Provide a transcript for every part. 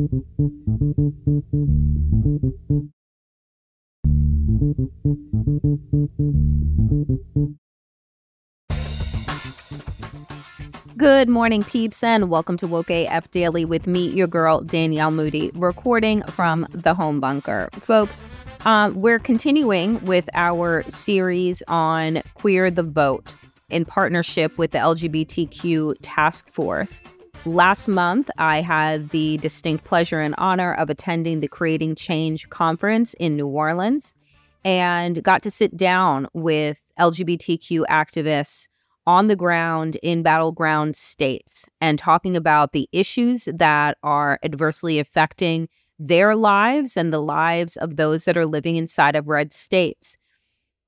Good morning, peeps, and welcome to Woke AF Daily with me, your girl, Danielle Moody, recording from the home bunker. Folks, um, we're continuing with our series on Queer the Vote in partnership with the LGBTQ Task Force. Last month, I had the distinct pleasure and honor of attending the Creating Change conference in New Orleans and got to sit down with LGBTQ activists on the ground in battleground states and talking about the issues that are adversely affecting their lives and the lives of those that are living inside of red states.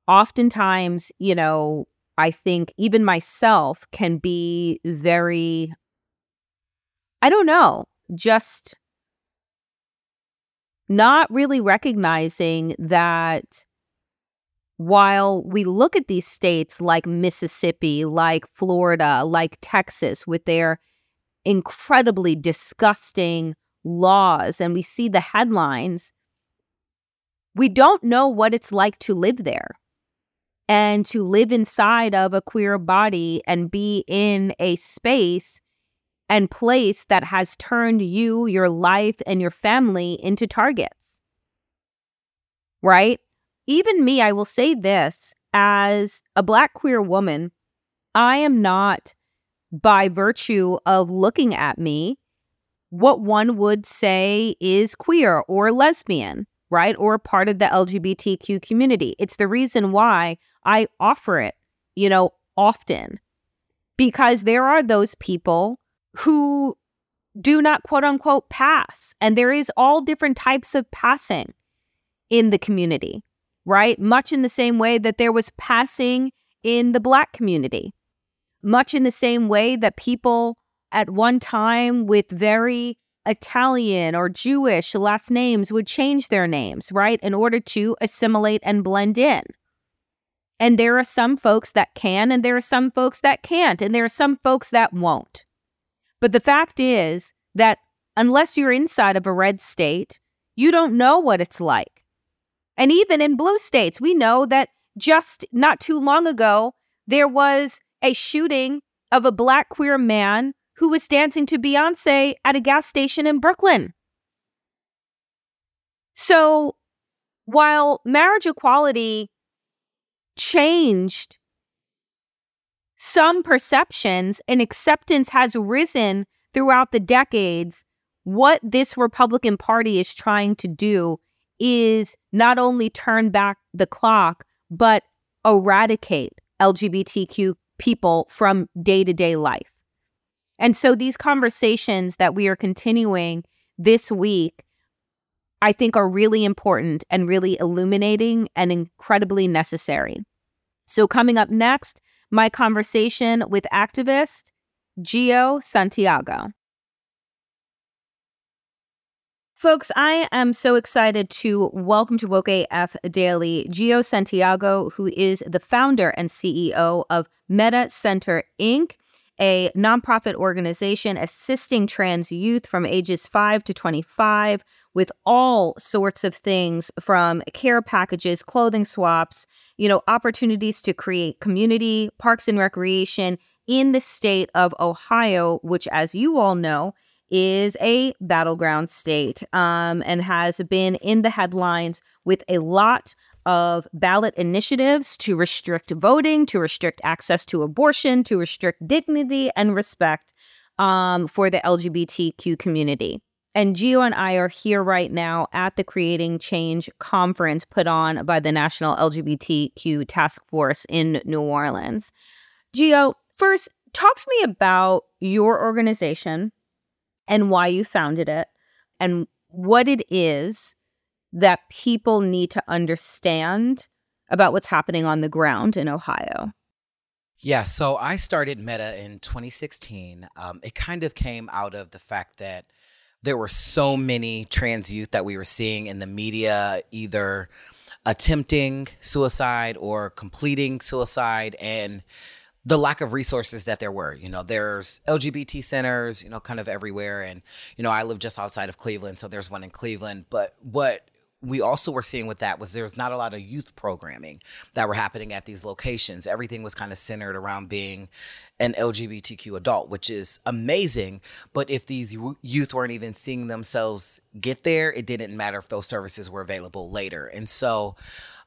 Oftentimes, you know, I think even myself can be very I don't know, just not really recognizing that while we look at these states like Mississippi, like Florida, like Texas, with their incredibly disgusting laws, and we see the headlines, we don't know what it's like to live there and to live inside of a queer body and be in a space and place that has turned you, your life, and your family into targets. Right? Even me, I will say this as a Black queer woman, I am not, by virtue of looking at me, what one would say is queer or lesbian, right? Or part of the LGBTQ community. It's the reason why I offer it, you know, often. Because there are those people who do not quote unquote pass. And there is all different types of passing in the community, right? Much in the same way that there was passing in the Black community, much in the same way that people at one time with very Italian or Jewish last names would change their names, right, in order to assimilate and blend in. And there are some folks that can, and there are some folks that can't, and there are some folks that won't. But the fact is that unless you're inside of a red state, you don't know what it's like. And even in blue states, we know that just not too long ago, there was a shooting of a black queer man who was dancing to Beyonce at a gas station in Brooklyn. So while marriage equality changed some perceptions and acceptance has risen throughout the decades. What this Republican Party is trying to do is not only turn back the clock, but eradicate LGBTQ people from day to day life. And so these conversations that we are continuing this week, I think are really important and really illuminating and incredibly necessary. So, coming up next, my conversation with activist Gio Santiago. Folks, I am so excited to welcome to Woke AF Daily Gio Santiago, who is the founder and CEO of Meta Center Inc., a nonprofit organization assisting trans youth from ages 5 to 25 with all sorts of things from care packages, clothing swaps, you know, opportunities to create community, parks and recreation in the state of Ohio, which, as you all know, is a battleground state um, and has been in the headlines with a lot of ballot initiatives to restrict voting, to restrict access to abortion, to restrict dignity and respect um, for the LGBTQ community. And Gio and I are here right now at the Creating Change conference put on by the National LGBTQ Task Force in New Orleans. Gio, first, talk to me about your organization and why you founded it and what it is that people need to understand about what's happening on the ground in Ohio. Yeah, so I started Meta in 2016. Um, it kind of came out of the fact that there were so many trans youth that we were seeing in the media, either attempting suicide or completing suicide. And the lack of resources that there were. You know, there's LGBT centers, you know, kind of everywhere. And, you know, I live just outside of Cleveland, so there's one in Cleveland. But what we also were seeing with that was there's not a lot of youth programming that were happening at these locations. Everything was kind of centered around being an LGBTQ adult, which is amazing. But if these youth weren't even seeing themselves get there, it didn't matter if those services were available later. And so,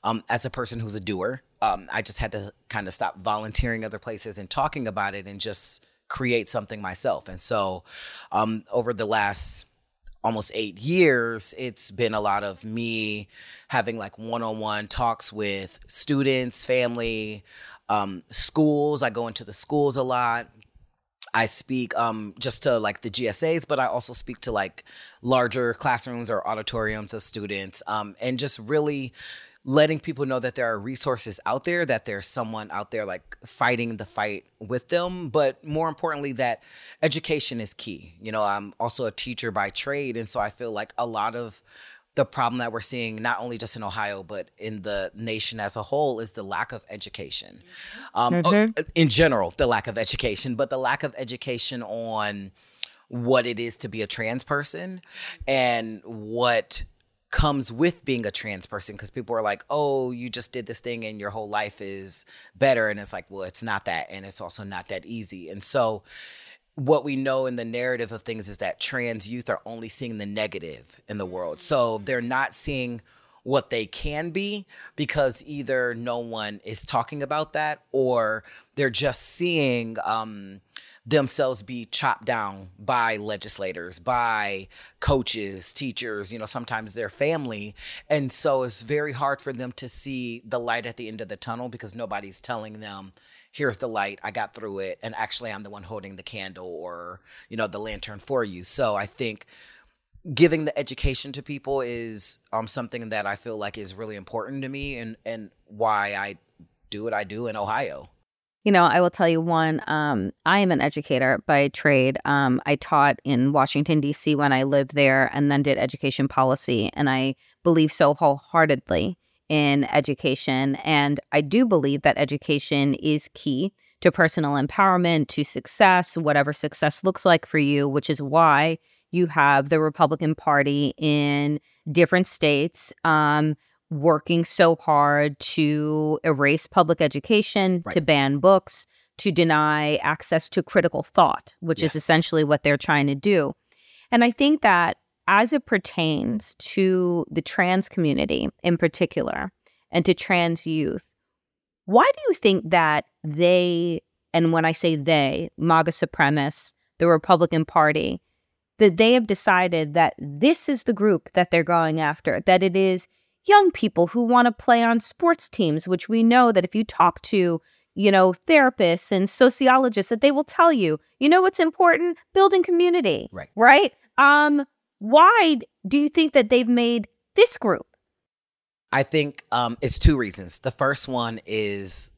um, as a person who's a doer, um, I just had to kind of stop volunteering other places and talking about it and just create something myself. And so, um, over the last almost eight years, it's been a lot of me having like one on one talks with students, family, um, schools. I go into the schools a lot. I speak um, just to like the GSAs, but I also speak to like larger classrooms or auditoriums of students um, and just really letting people know that there are resources out there, that there's someone out there like fighting the fight with them. But more importantly, that education is key. You know, I'm also a teacher by trade. And so I feel like a lot of the problem that we're seeing, not only just in Ohio, but in the nation as a whole, is the lack of education. Um, mm-hmm. In general, the lack of education, but the lack of education on what it is to be a trans person and what comes with being a trans person because people are like, oh, you just did this thing and your whole life is better. And it's like, well, it's not that. And it's also not that easy. And so, what we know in the narrative of things is that trans youth are only seeing the negative in the world. So, they're not seeing what they can be because either no one is talking about that or they're just seeing um, themselves be chopped down by legislators, by coaches, teachers, you know, sometimes their family. And so it's very hard for them to see the light at the end of the tunnel because nobody's telling them, here's the light, I got through it. And actually, I'm the one holding the candle or, you know, the lantern for you. So I think giving the education to people is um, something that I feel like is really important to me and, and why I do what I do in Ohio. You know, I will tell you one. Um, I am an educator by trade. Um, I taught in Washington, D.C. when I lived there and then did education policy. And I believe so wholeheartedly in education. And I do believe that education is key to personal empowerment, to success, whatever success looks like for you, which is why you have the Republican Party in different states. Um, working so hard to erase public education, right. to ban books, to deny access to critical thought, which yes. is essentially what they're trying to do. And I think that as it pertains to the trans community in particular and to trans youth, why do you think that they, and when I say they, MAGA supremacists, the Republican Party, that they have decided that this is the group that they're going after, that it is young people who want to play on sports teams, which we know that if you talk to, you know, therapists and sociologists, that they will tell you, you know what's important? Building community. Right. Right? Um, why do you think that they've made this group? I think um, it's two reasons. The first one is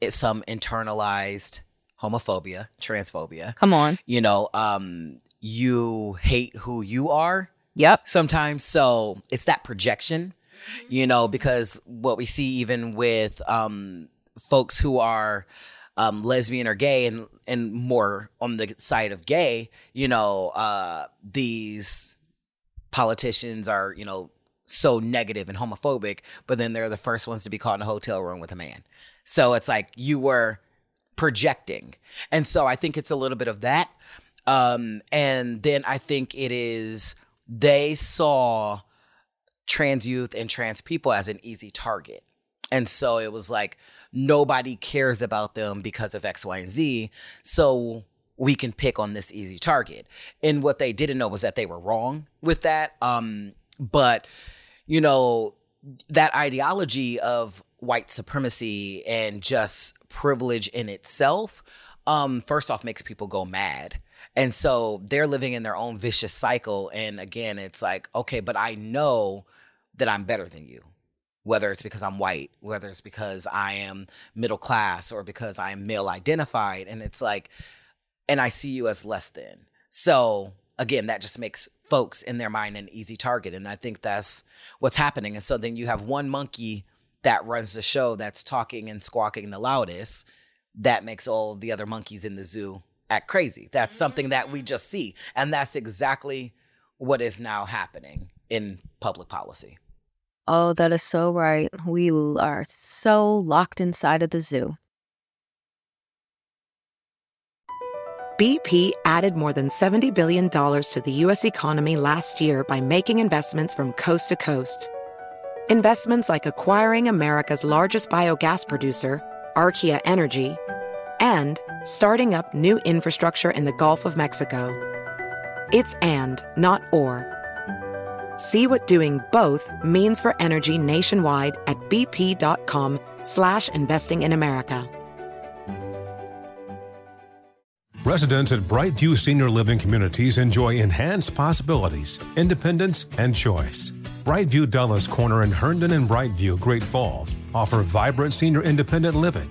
it's some internalized homophobia, transphobia. Come on. You know, um, you hate who you are Yep. sometimes. So it's that projection, you know, because what we see even with um, folks who are um, lesbian or gay and and more on the side of gay, you know, uh, these politicians are, you know, so negative and homophobic, but then they're the first ones to be caught in a hotel room with a man. So it's like you were projecting. And so I think it's a little bit of that. Um, and then I think it is they saw trans youth and trans people as an easy target. And so it was like nobody cares about them because of X, Y, and Z. So we can pick on this easy target. And what they didn't know was that they were wrong with that. Um, but, you know, that ideology of white supremacy and just privilege in itself, um, first off, makes people go mad. And so they're living in their own vicious cycle. And again, it's like, okay, but I know that I'm better than you, whether it's because I'm white, whether it's because I am middle class, or because I am male identified. And it's like, and I see you as less than. So again, that just makes folks in their mind an easy target. And I think that's what's happening. And so then you have one monkey that runs the show that's talking and squawking the loudest. That makes all the other monkeys in the zoo act crazy. That's mm-hmm. something that we just see. And that's exactly what is now happening in public policy. Oh, that is so right. We are so locked inside of the zoo. BP added more than $70 billion to the U.S. economy last year by making investments from coast to coast. Investments like acquiring America's largest biogas producer, Archaea Energy, and starting up new infrastructure in the Gulf of Mexico. It's and, not or. See what doing both means for energy nationwide at bp.com slash investing in America. Residents at Brightview Senior Living Communities enjoy enhanced possibilities, independence, and choice. Brightview Dulles Corner in Herndon and Brightview, Great Falls, offer vibrant senior independent living,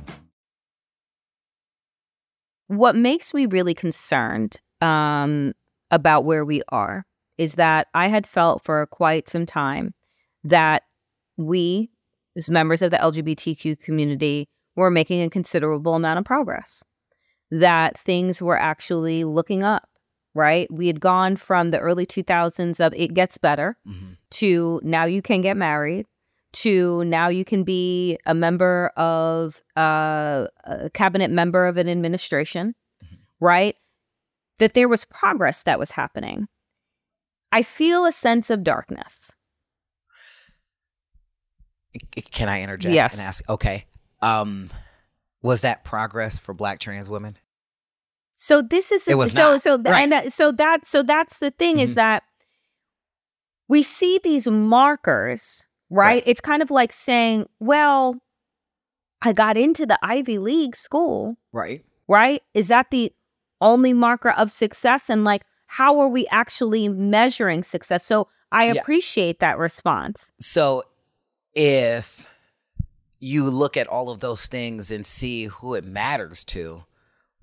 What makes me really concerned um, about where we are is that I had felt for quite some time that we, as members of the LGBTQ community, were making a considerable amount of progress, that things were actually looking up, right? We had gone from the early 2000s of it gets better Mhm. to now you can get married to now you can be a member of uh, a cabinet member of an administration, right? That there was progress that was happening. I feel a sense of darkness. Can I interject Yes. and ask? Okay. Um, was that progress for black trans women? So this is the, It was so not. so th- Right. and that, so that so that's the thing Mhm. is that we see these markers, right? It's kind of like saying, well, I got into the Ivy League school, Right. right? Is that the only marker of success? And like, how are we actually measuring success? So I Yeah. appreciate that response. So if you look at all of those things and see who it matters to,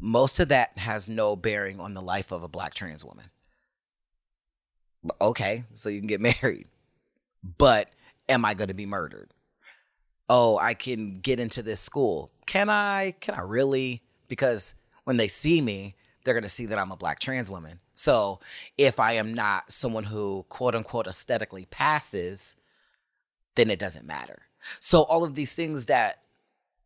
most of that has no bearing on the life of a black trans woman. Okay, so you can get married. But am I going to be murdered? Oh, I can get into this school. Can I? Can I really? Because when they see me, they're going to see that I'm a black trans woman. So if I am not someone who quote unquote aesthetically passes, then it doesn't matter. So all of these things that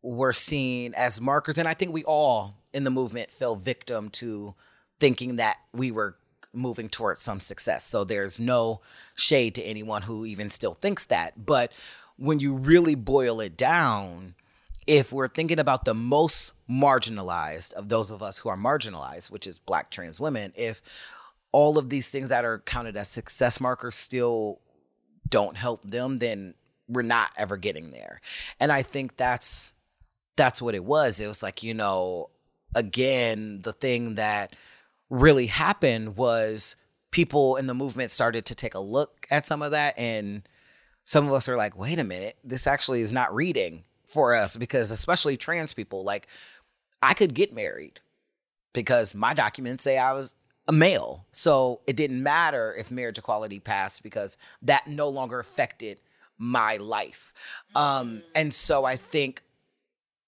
were seen as markers, and I think we all in the movement fell victim to thinking that we were moving towards some success. So there's no shade to anyone who even still thinks that. But when you really boil it down, if we're thinking about the most marginalized of those of us who are marginalized, which is black trans women, if all of these things that are counted as success markers still don't help them, then we're not ever getting there. And I think that's that's what it was. It was like, you know, again, the thing that really happened was people in the movement started to take a look at some of that and some of us are like wait a minute this actually is not reading for us because especially trans people like i could get married because my documents say i was a male. So it didn't matter if marriage equality passed because that no longer affected my life. Um and so i think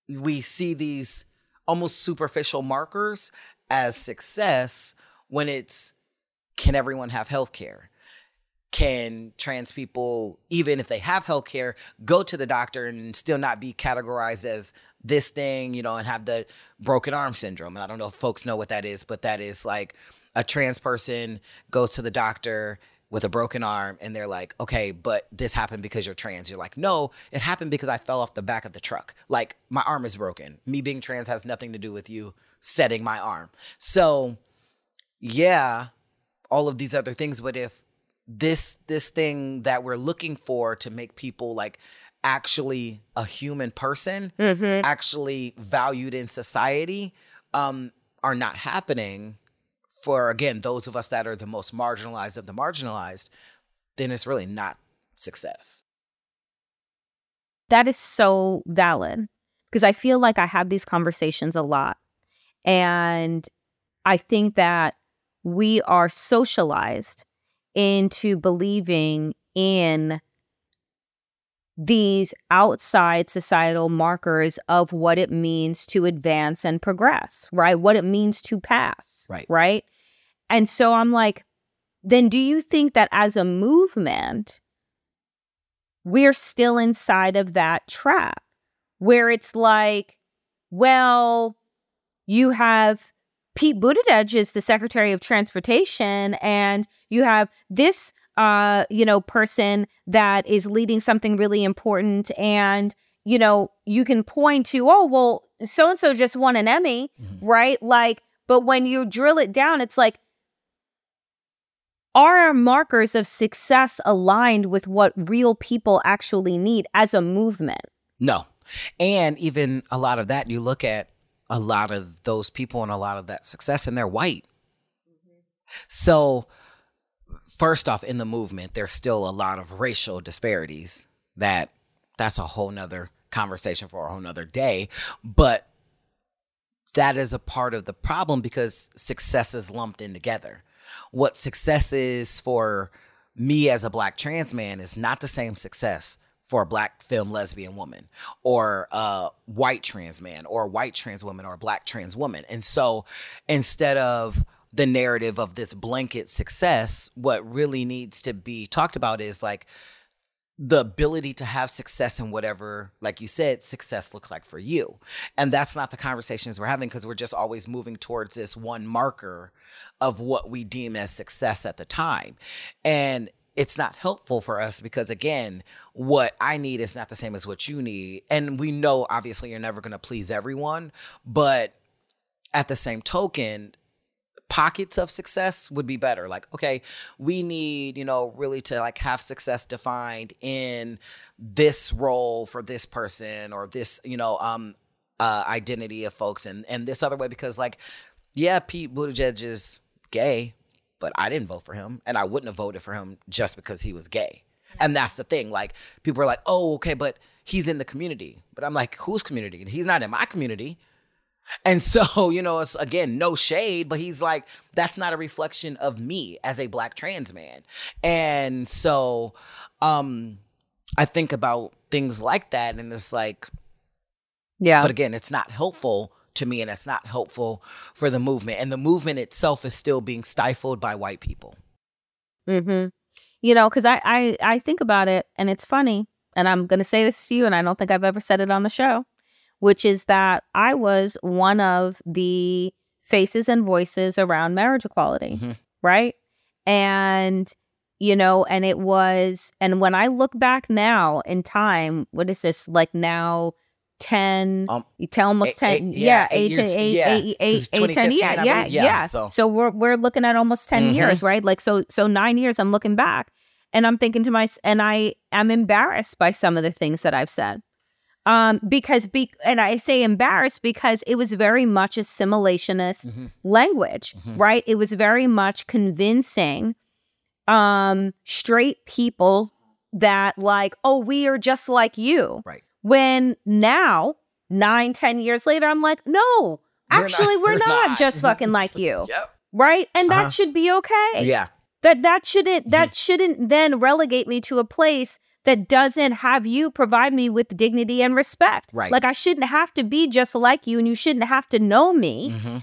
we see these almost superficial markers as success when it's can everyone have health care? Can trans people, even if they have health care, go to the doctor and still not be categorized as this thing, you know, and have the broken arm syndrome? And I don't know if folks know what that is, but that is like a trans person goes to the doctor with a broken arm and they're like, okay, but this happened because you're trans. You're like, no, it happened because I fell off the back of the truck. Like, my arm is broken. Me being trans has nothing to do with you setting my arm. So, yeah, all of these other things, but if this this thing that we're looking for to make people like actually a human person, mm-hmm. actually valued in society, um, are not happening for again those of us that are the most marginalized of the marginalized, then it's really not success. That is so valid because I feel like I have these conversations a lot and I think that we are socialized into believing in these outside societal markers of what it means to advance and progress, right? What it means to pass, right? Right. And so I'm like, then do you think that as a movement, we're still inside of that trap where it's like, well, you have Pete Buttigieg is the Secretary of Transportation, and you have this, uh, you know, person that is leading something really important, and you know, you can point to, oh, well, so and so just won an Emmy, mm-hmm. right? Like, but when you drill it down, it's like, are our markers of success aligned with what real people actually need as a movement? No. And even a lot of that, you look at a lot of those people and a lot of that success, and they're white. Mm-hmm. So, first off, in the movement, there's still a lot of racial disparities that that's a whole nother conversation for a whole nother day. But that is a part of the problem because success is lumped in together. What success is for me as a black trans man is not the same success for a black film lesbian woman or a white trans man or a white trans woman or a black trans woman. And so instead of the narrative of this blanket success, what really needs to be talked about is like the ability to have success in whatever, like you said, success looks like for you. And that's not the conversations we're having because we're just always moving towards this one marker of what we deem as success at the time. And it's not helpful for us because again what i need is not the same as what you need. And we know obviously you're never going to please everyone but at the same token pockets of success would be better. Like okay we need you know really to like have success defined in this role for this person or this you know um uh identity of folks and and this other way because like yeah pete buttigieg is gay but I didn't vote for him and I wouldn't have voted for him just because he was gay. And that's the thing. Like people are like, "Oh, okay, but he's in the community." But I'm like, "Whose community?" And he's not in my community. And so, you know, it's again, no shade, but he's like, that's not a reflection of me as a black trans man. And so, um, I think about things like that, and it's like, yeah. But again, it's not helpful to me and it's not helpful for the movement and the movement itself is still being stifled by white people mm-hmm you know because I, I i think about it and it's funny and i'm going to say this to you and i don't think i've ever said it on the show which is that i was one of the faces and voices around marriage equality, Mm-hmm. right? And you know, and it was, and when I look back now in time, what is this like now? 10 Um, tell almost eight- 10 eight- yeah, yeah, 8 eight years- 8 yeah, 8 'cause it's 8 10 yeah yeah yeah, yeah so- so we're we're looking at almost 10 Mhm. years right? Like so so 9 years I'm looking back and I'm thinking to myself and I am embarrassed by some of the things that I've said. Um because be and I say embarrassed because it was very much assimilationist Mhm. language Mhm. right? It was very much convincing um straight people that like oh we are just like you. Right. When now nine ten years later i'm like no We're not- actually we're, not, not. just fucking like you Yep. right and that Uh-huh. should be okay Yeah. that that shouldn't that Mm-hmm. shouldn't then relegate me to a place that doesn't have you provide me with dignity and respect Right. like i shouldn't have to be just like you and you shouldn't have to know me hmm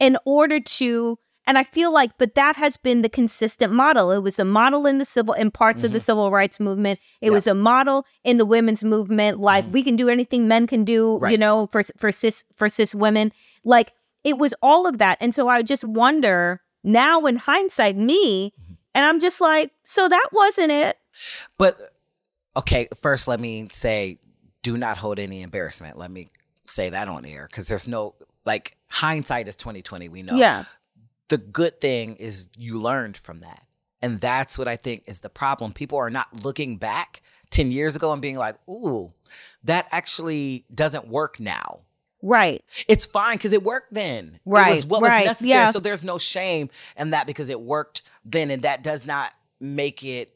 in order to and i feel like but that has been the consistent model it was a model in the civil in parts of the civil rights movement it Mm-hmm. Yeah. was a model in the women's movement like Mhm. we can do anything men can do you know for for cis for cis women like it was all of that and so i just wonder now in hindsight me Mm-hmm. and i'm just like so that wasn't it But okay, first let me say, do not hold any embarrassment. Let me say that on air because there's no like hindsight is twenty twenty. We know. yeah The good thing is you learned from that, and that's what I think is the problem. People are not looking back ten years ago and being like, "Ooh, that actually doesn't work now." right It's fine because it worked then. It Right, was what right, was necessary. yeah. So there's no shame in that because it worked then, and that does not make it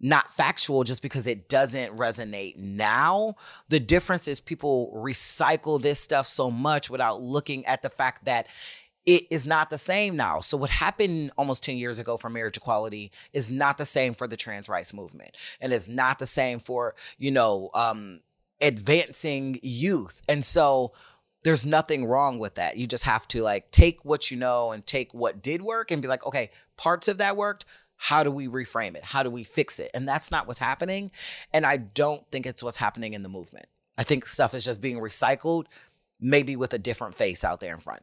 not factual just because it doesn't resonate now. The difference is people recycle this stuff so much without looking at the fact that it is not the same now. So what happened almost 10 years ago for marriage equality is not the same for the trans rights movement and it's not the same for, you know, um advancing youth. And so there's nothing wrong with that. You just have to like take what you know and take what did work and be like, okay, parts of that worked. How do we reframe it? How do we fix it? And that's not what's happening. And I don't think it's what's happening in the movement. I think stuff is just being recycled, maybe with a different face out there in front.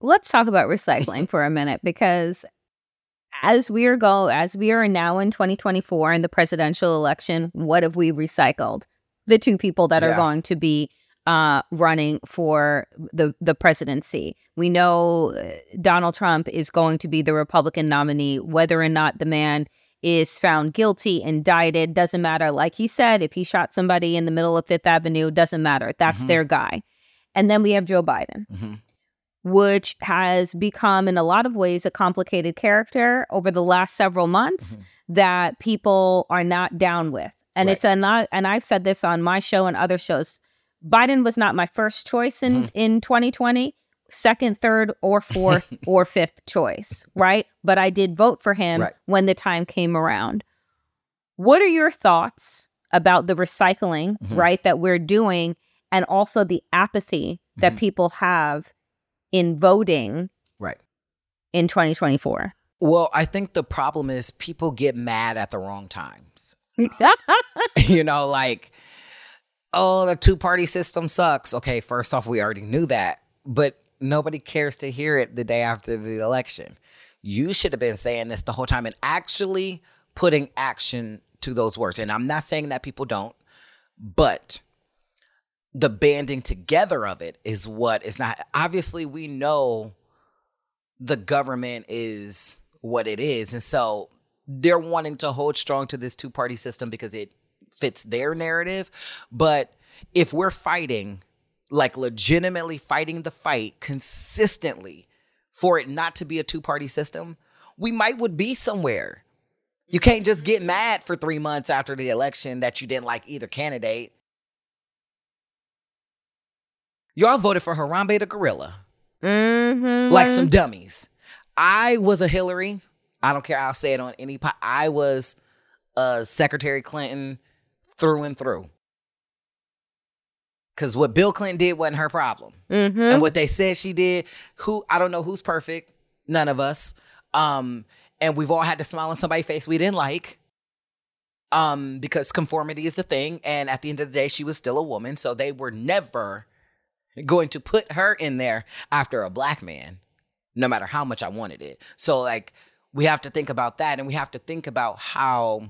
let's talk about recycling for a minute because as we are go as we are now in 2024 in the presidential election what have we recycled? The two people that are going to be uh, running for the the presidency. We know uh, donald trump is going to be the republican nominee. Whether or not the man is found guilty indicted doesn't matter. Like he said if he shot somebody in the middle of fifth avenue doesn't matter. That's Mhm. their guy. And then we have joe biden. Hmm which has become in a lot of ways a complicated character over the last several months Mhm. that people are not down with. And Right. it's a not and I've said this on my show and other shows. Biden was not my first choice in Mhm. in 2020, second, third or fourth or fifth choice, right? But I did vote for him Right. when the time came around. What are your thoughts about the recycling, Mhm. right, that we're doing, and also the apathy that Mhm. people have in voting Right. in 2024. Well, I think the problem is people get mad at the wrong times. you know, like, oh, the two party system sucks. Okay, first off, we already knew that, but nobody cares to hear it the day after the election. You should have been saying this the whole time and actually putting action to those words. And I'm not saying that people don't, but the banding together of it is what is not. Obviously, we know the government is what it is. And so they're wanting to hold strong to this two party system because it fits their narrative. But if we're fighting, like legitimately fighting the fight consistently for it not to be a two party system, we might would be somewhere. You can't just get mad for three months after the election that you didn't like either candidate. Y'all voted for Harambe the gorilla mm-hmm. like some dummies. I was a Hillary. I don't care. I'll say it on any. Po- I was uh, Secretary Clinton through and through. Because what Bill Clinton did wasn't her problem, Mm-hmm. and what they said she did, who I don't know who's perfect. None of us. Um, and we've all had to smile on somebody's face we didn't like. Um, because conformity is the thing, and at the end of the day, she was still a woman, so they were never going to put her in there after a black man, no matter how much I wanted it. So, like, we have to think about that, and we have to think about how,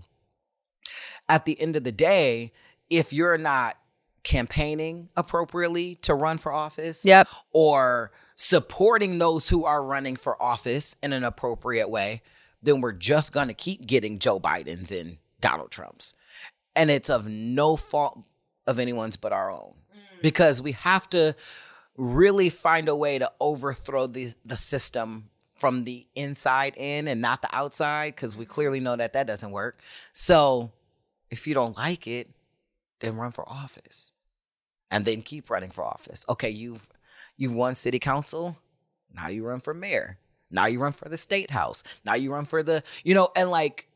at the end of the day, if you're not campaigning appropriately to run for office, Yep. or supporting those who are running for office in an appropriate way, then we're just going to keep getting Joe Bidens and Donald Trumps. And it's of no fault of anyone's but our own. Because we have to really find a way to overthrow the, the system from the inside in and not the outside, because we clearly know that that doesn't work. So if you don't like it, then run for office and then keep running for office. Okay, you've you've won city council, now you run for mayor. Now you run for the state house. Now you run for the, you know, and like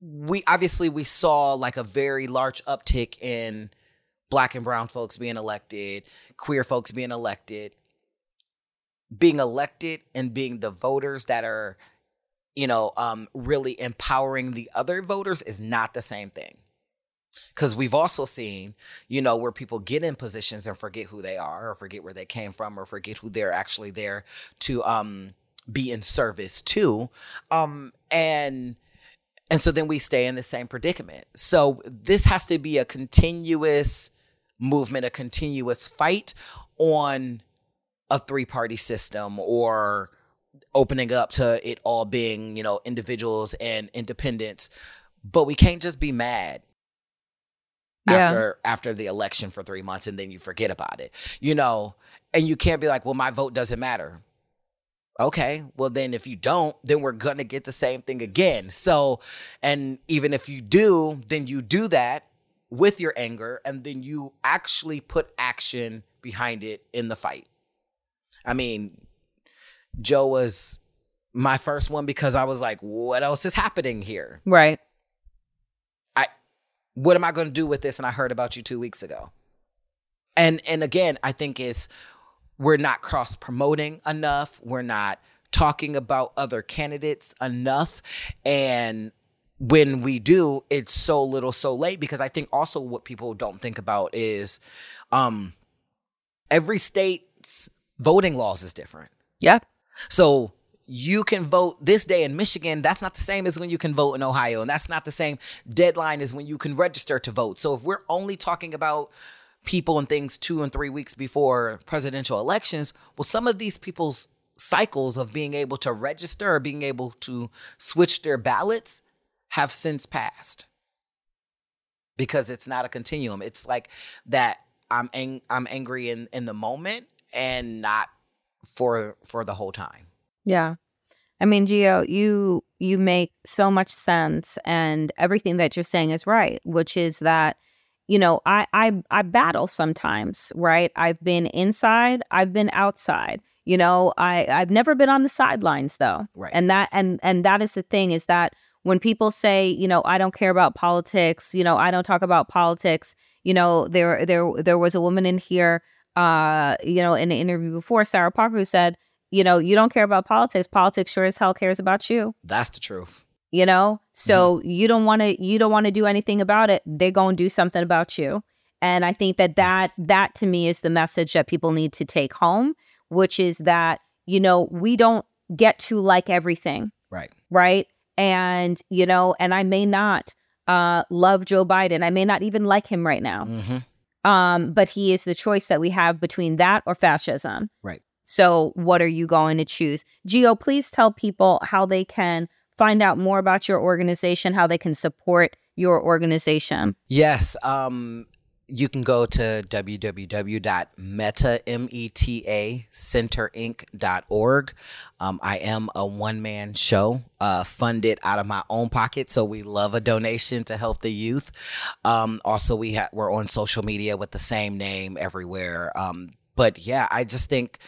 we obviously we saw like a very large uptick in black and brown folks being elected, queer folks being elected. Being elected and being the voters that are, you know, um, really empowering the other voters is not the same thing. Because we've also seen, you know, where people get in positions and forget who they are, or forget where they came from, or forget who they're actually there to um, be in service to, um, and and so then we stay in the same predicament. So this has to be a continuous movement, a continuous fight on a three party system or opening up to it all being, you know, individuals and independents. But we can't just be mad Yeah. after after the election for 3 months and then you forget about it. You know, and you can't be like, "Well, my vote doesn't matter." Okay, well then if you don't, then we're going to get the same thing again. So, and even if you do, then you do that with your anger and then you actually put action behind it in the fight. I mean, Joe was my first one because I was like, what else is happening here? Right. I what am I going to do with this? And I heard about you two weeks ago. And and again, I think it's we're not cross promoting enough. We're not talking about other candidates enough. And when we do, it's so little so late because I think also what people don't think about is um every state's voting laws is different. Yeah. So you can vote this day in Michigan. That's not the same as when you can vote in Ohio. And that's not the same deadline as when you can register to vote. So if we're only talking about people and things two and three weeks before presidential elections, well, some of these people's cycles of being able to register or being able to switch their ballots have since passed because it's not a continuum. It's like that I'm ang- I'm angry in in the moment and not for for the whole time. Yeah. I mean, Gio, you you make so much sense and everything that you're saying is right, which is that you know, I I I battle sometimes, right? I've been inside, I've been outside. You know, I I've never been on the sidelines though. Right. And that and and that is the thing is that when people say, you know, I don't care about politics, you know, I don't talk about politics, you know, there there there was a woman in here uh, you know, in an interview before, Sarah Parker, who said, you know, you don't care about politics. Politics sure as hell cares about you. That's the truth. You know, so mm-hmm. you don't want to you don't want to do anything about it. They're going to do something about you. And I think that that that to me is the message that people need to take home, which is that you know we don't get to like everything. Right. Right. And you know, and I may not uh love Joe Biden. I may not even like him right now. Mm-hmm. Um, but he is the choice that we have between that or fascism. Right. So, what are you going to choose? Gio, please tell people how they can find out more about your organization, how they can support your organization. Yes. Um, you can go to www.meta, Um, I am a one man show uh, funded out of my own pocket. So we love a donation to help the youth. Um, also, we ha- we're on social media with the same name everywhere. Um, but yeah, I just think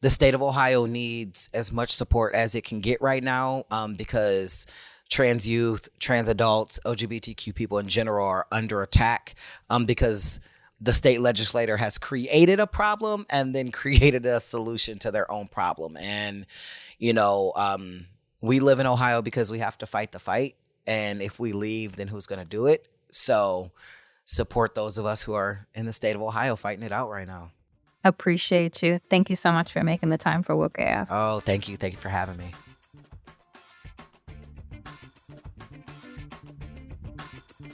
the state of Ohio needs as much support as it can get right now um, because trans youth, trans adults, LGBTQ people in general are under attack um, because the state legislator has created a problem and then created a solution to their own problem. And, you know, um, we live in Ohio because we have to fight the fight. And if we leave, then who's going to do it? So support those of us who are in the state of Ohio fighting it out right now. Appreciate you. Thank you so much for making the time for Woke AF. Oh, thank you. Thank you for having me.